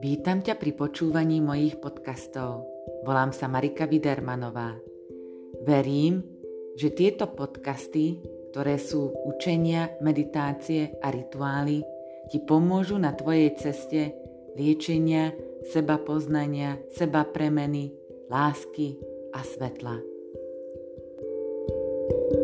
Vítam ťa pri počúvaní mojich podcastov. Volám sa Marika Vidermanová. Verím, že tieto podcasty, ktoré sú učenia, meditácie a rituály, ti pomôžu na tvojej ceste liečenia, seba poznania, seba premeny, lásky a svetla. thank you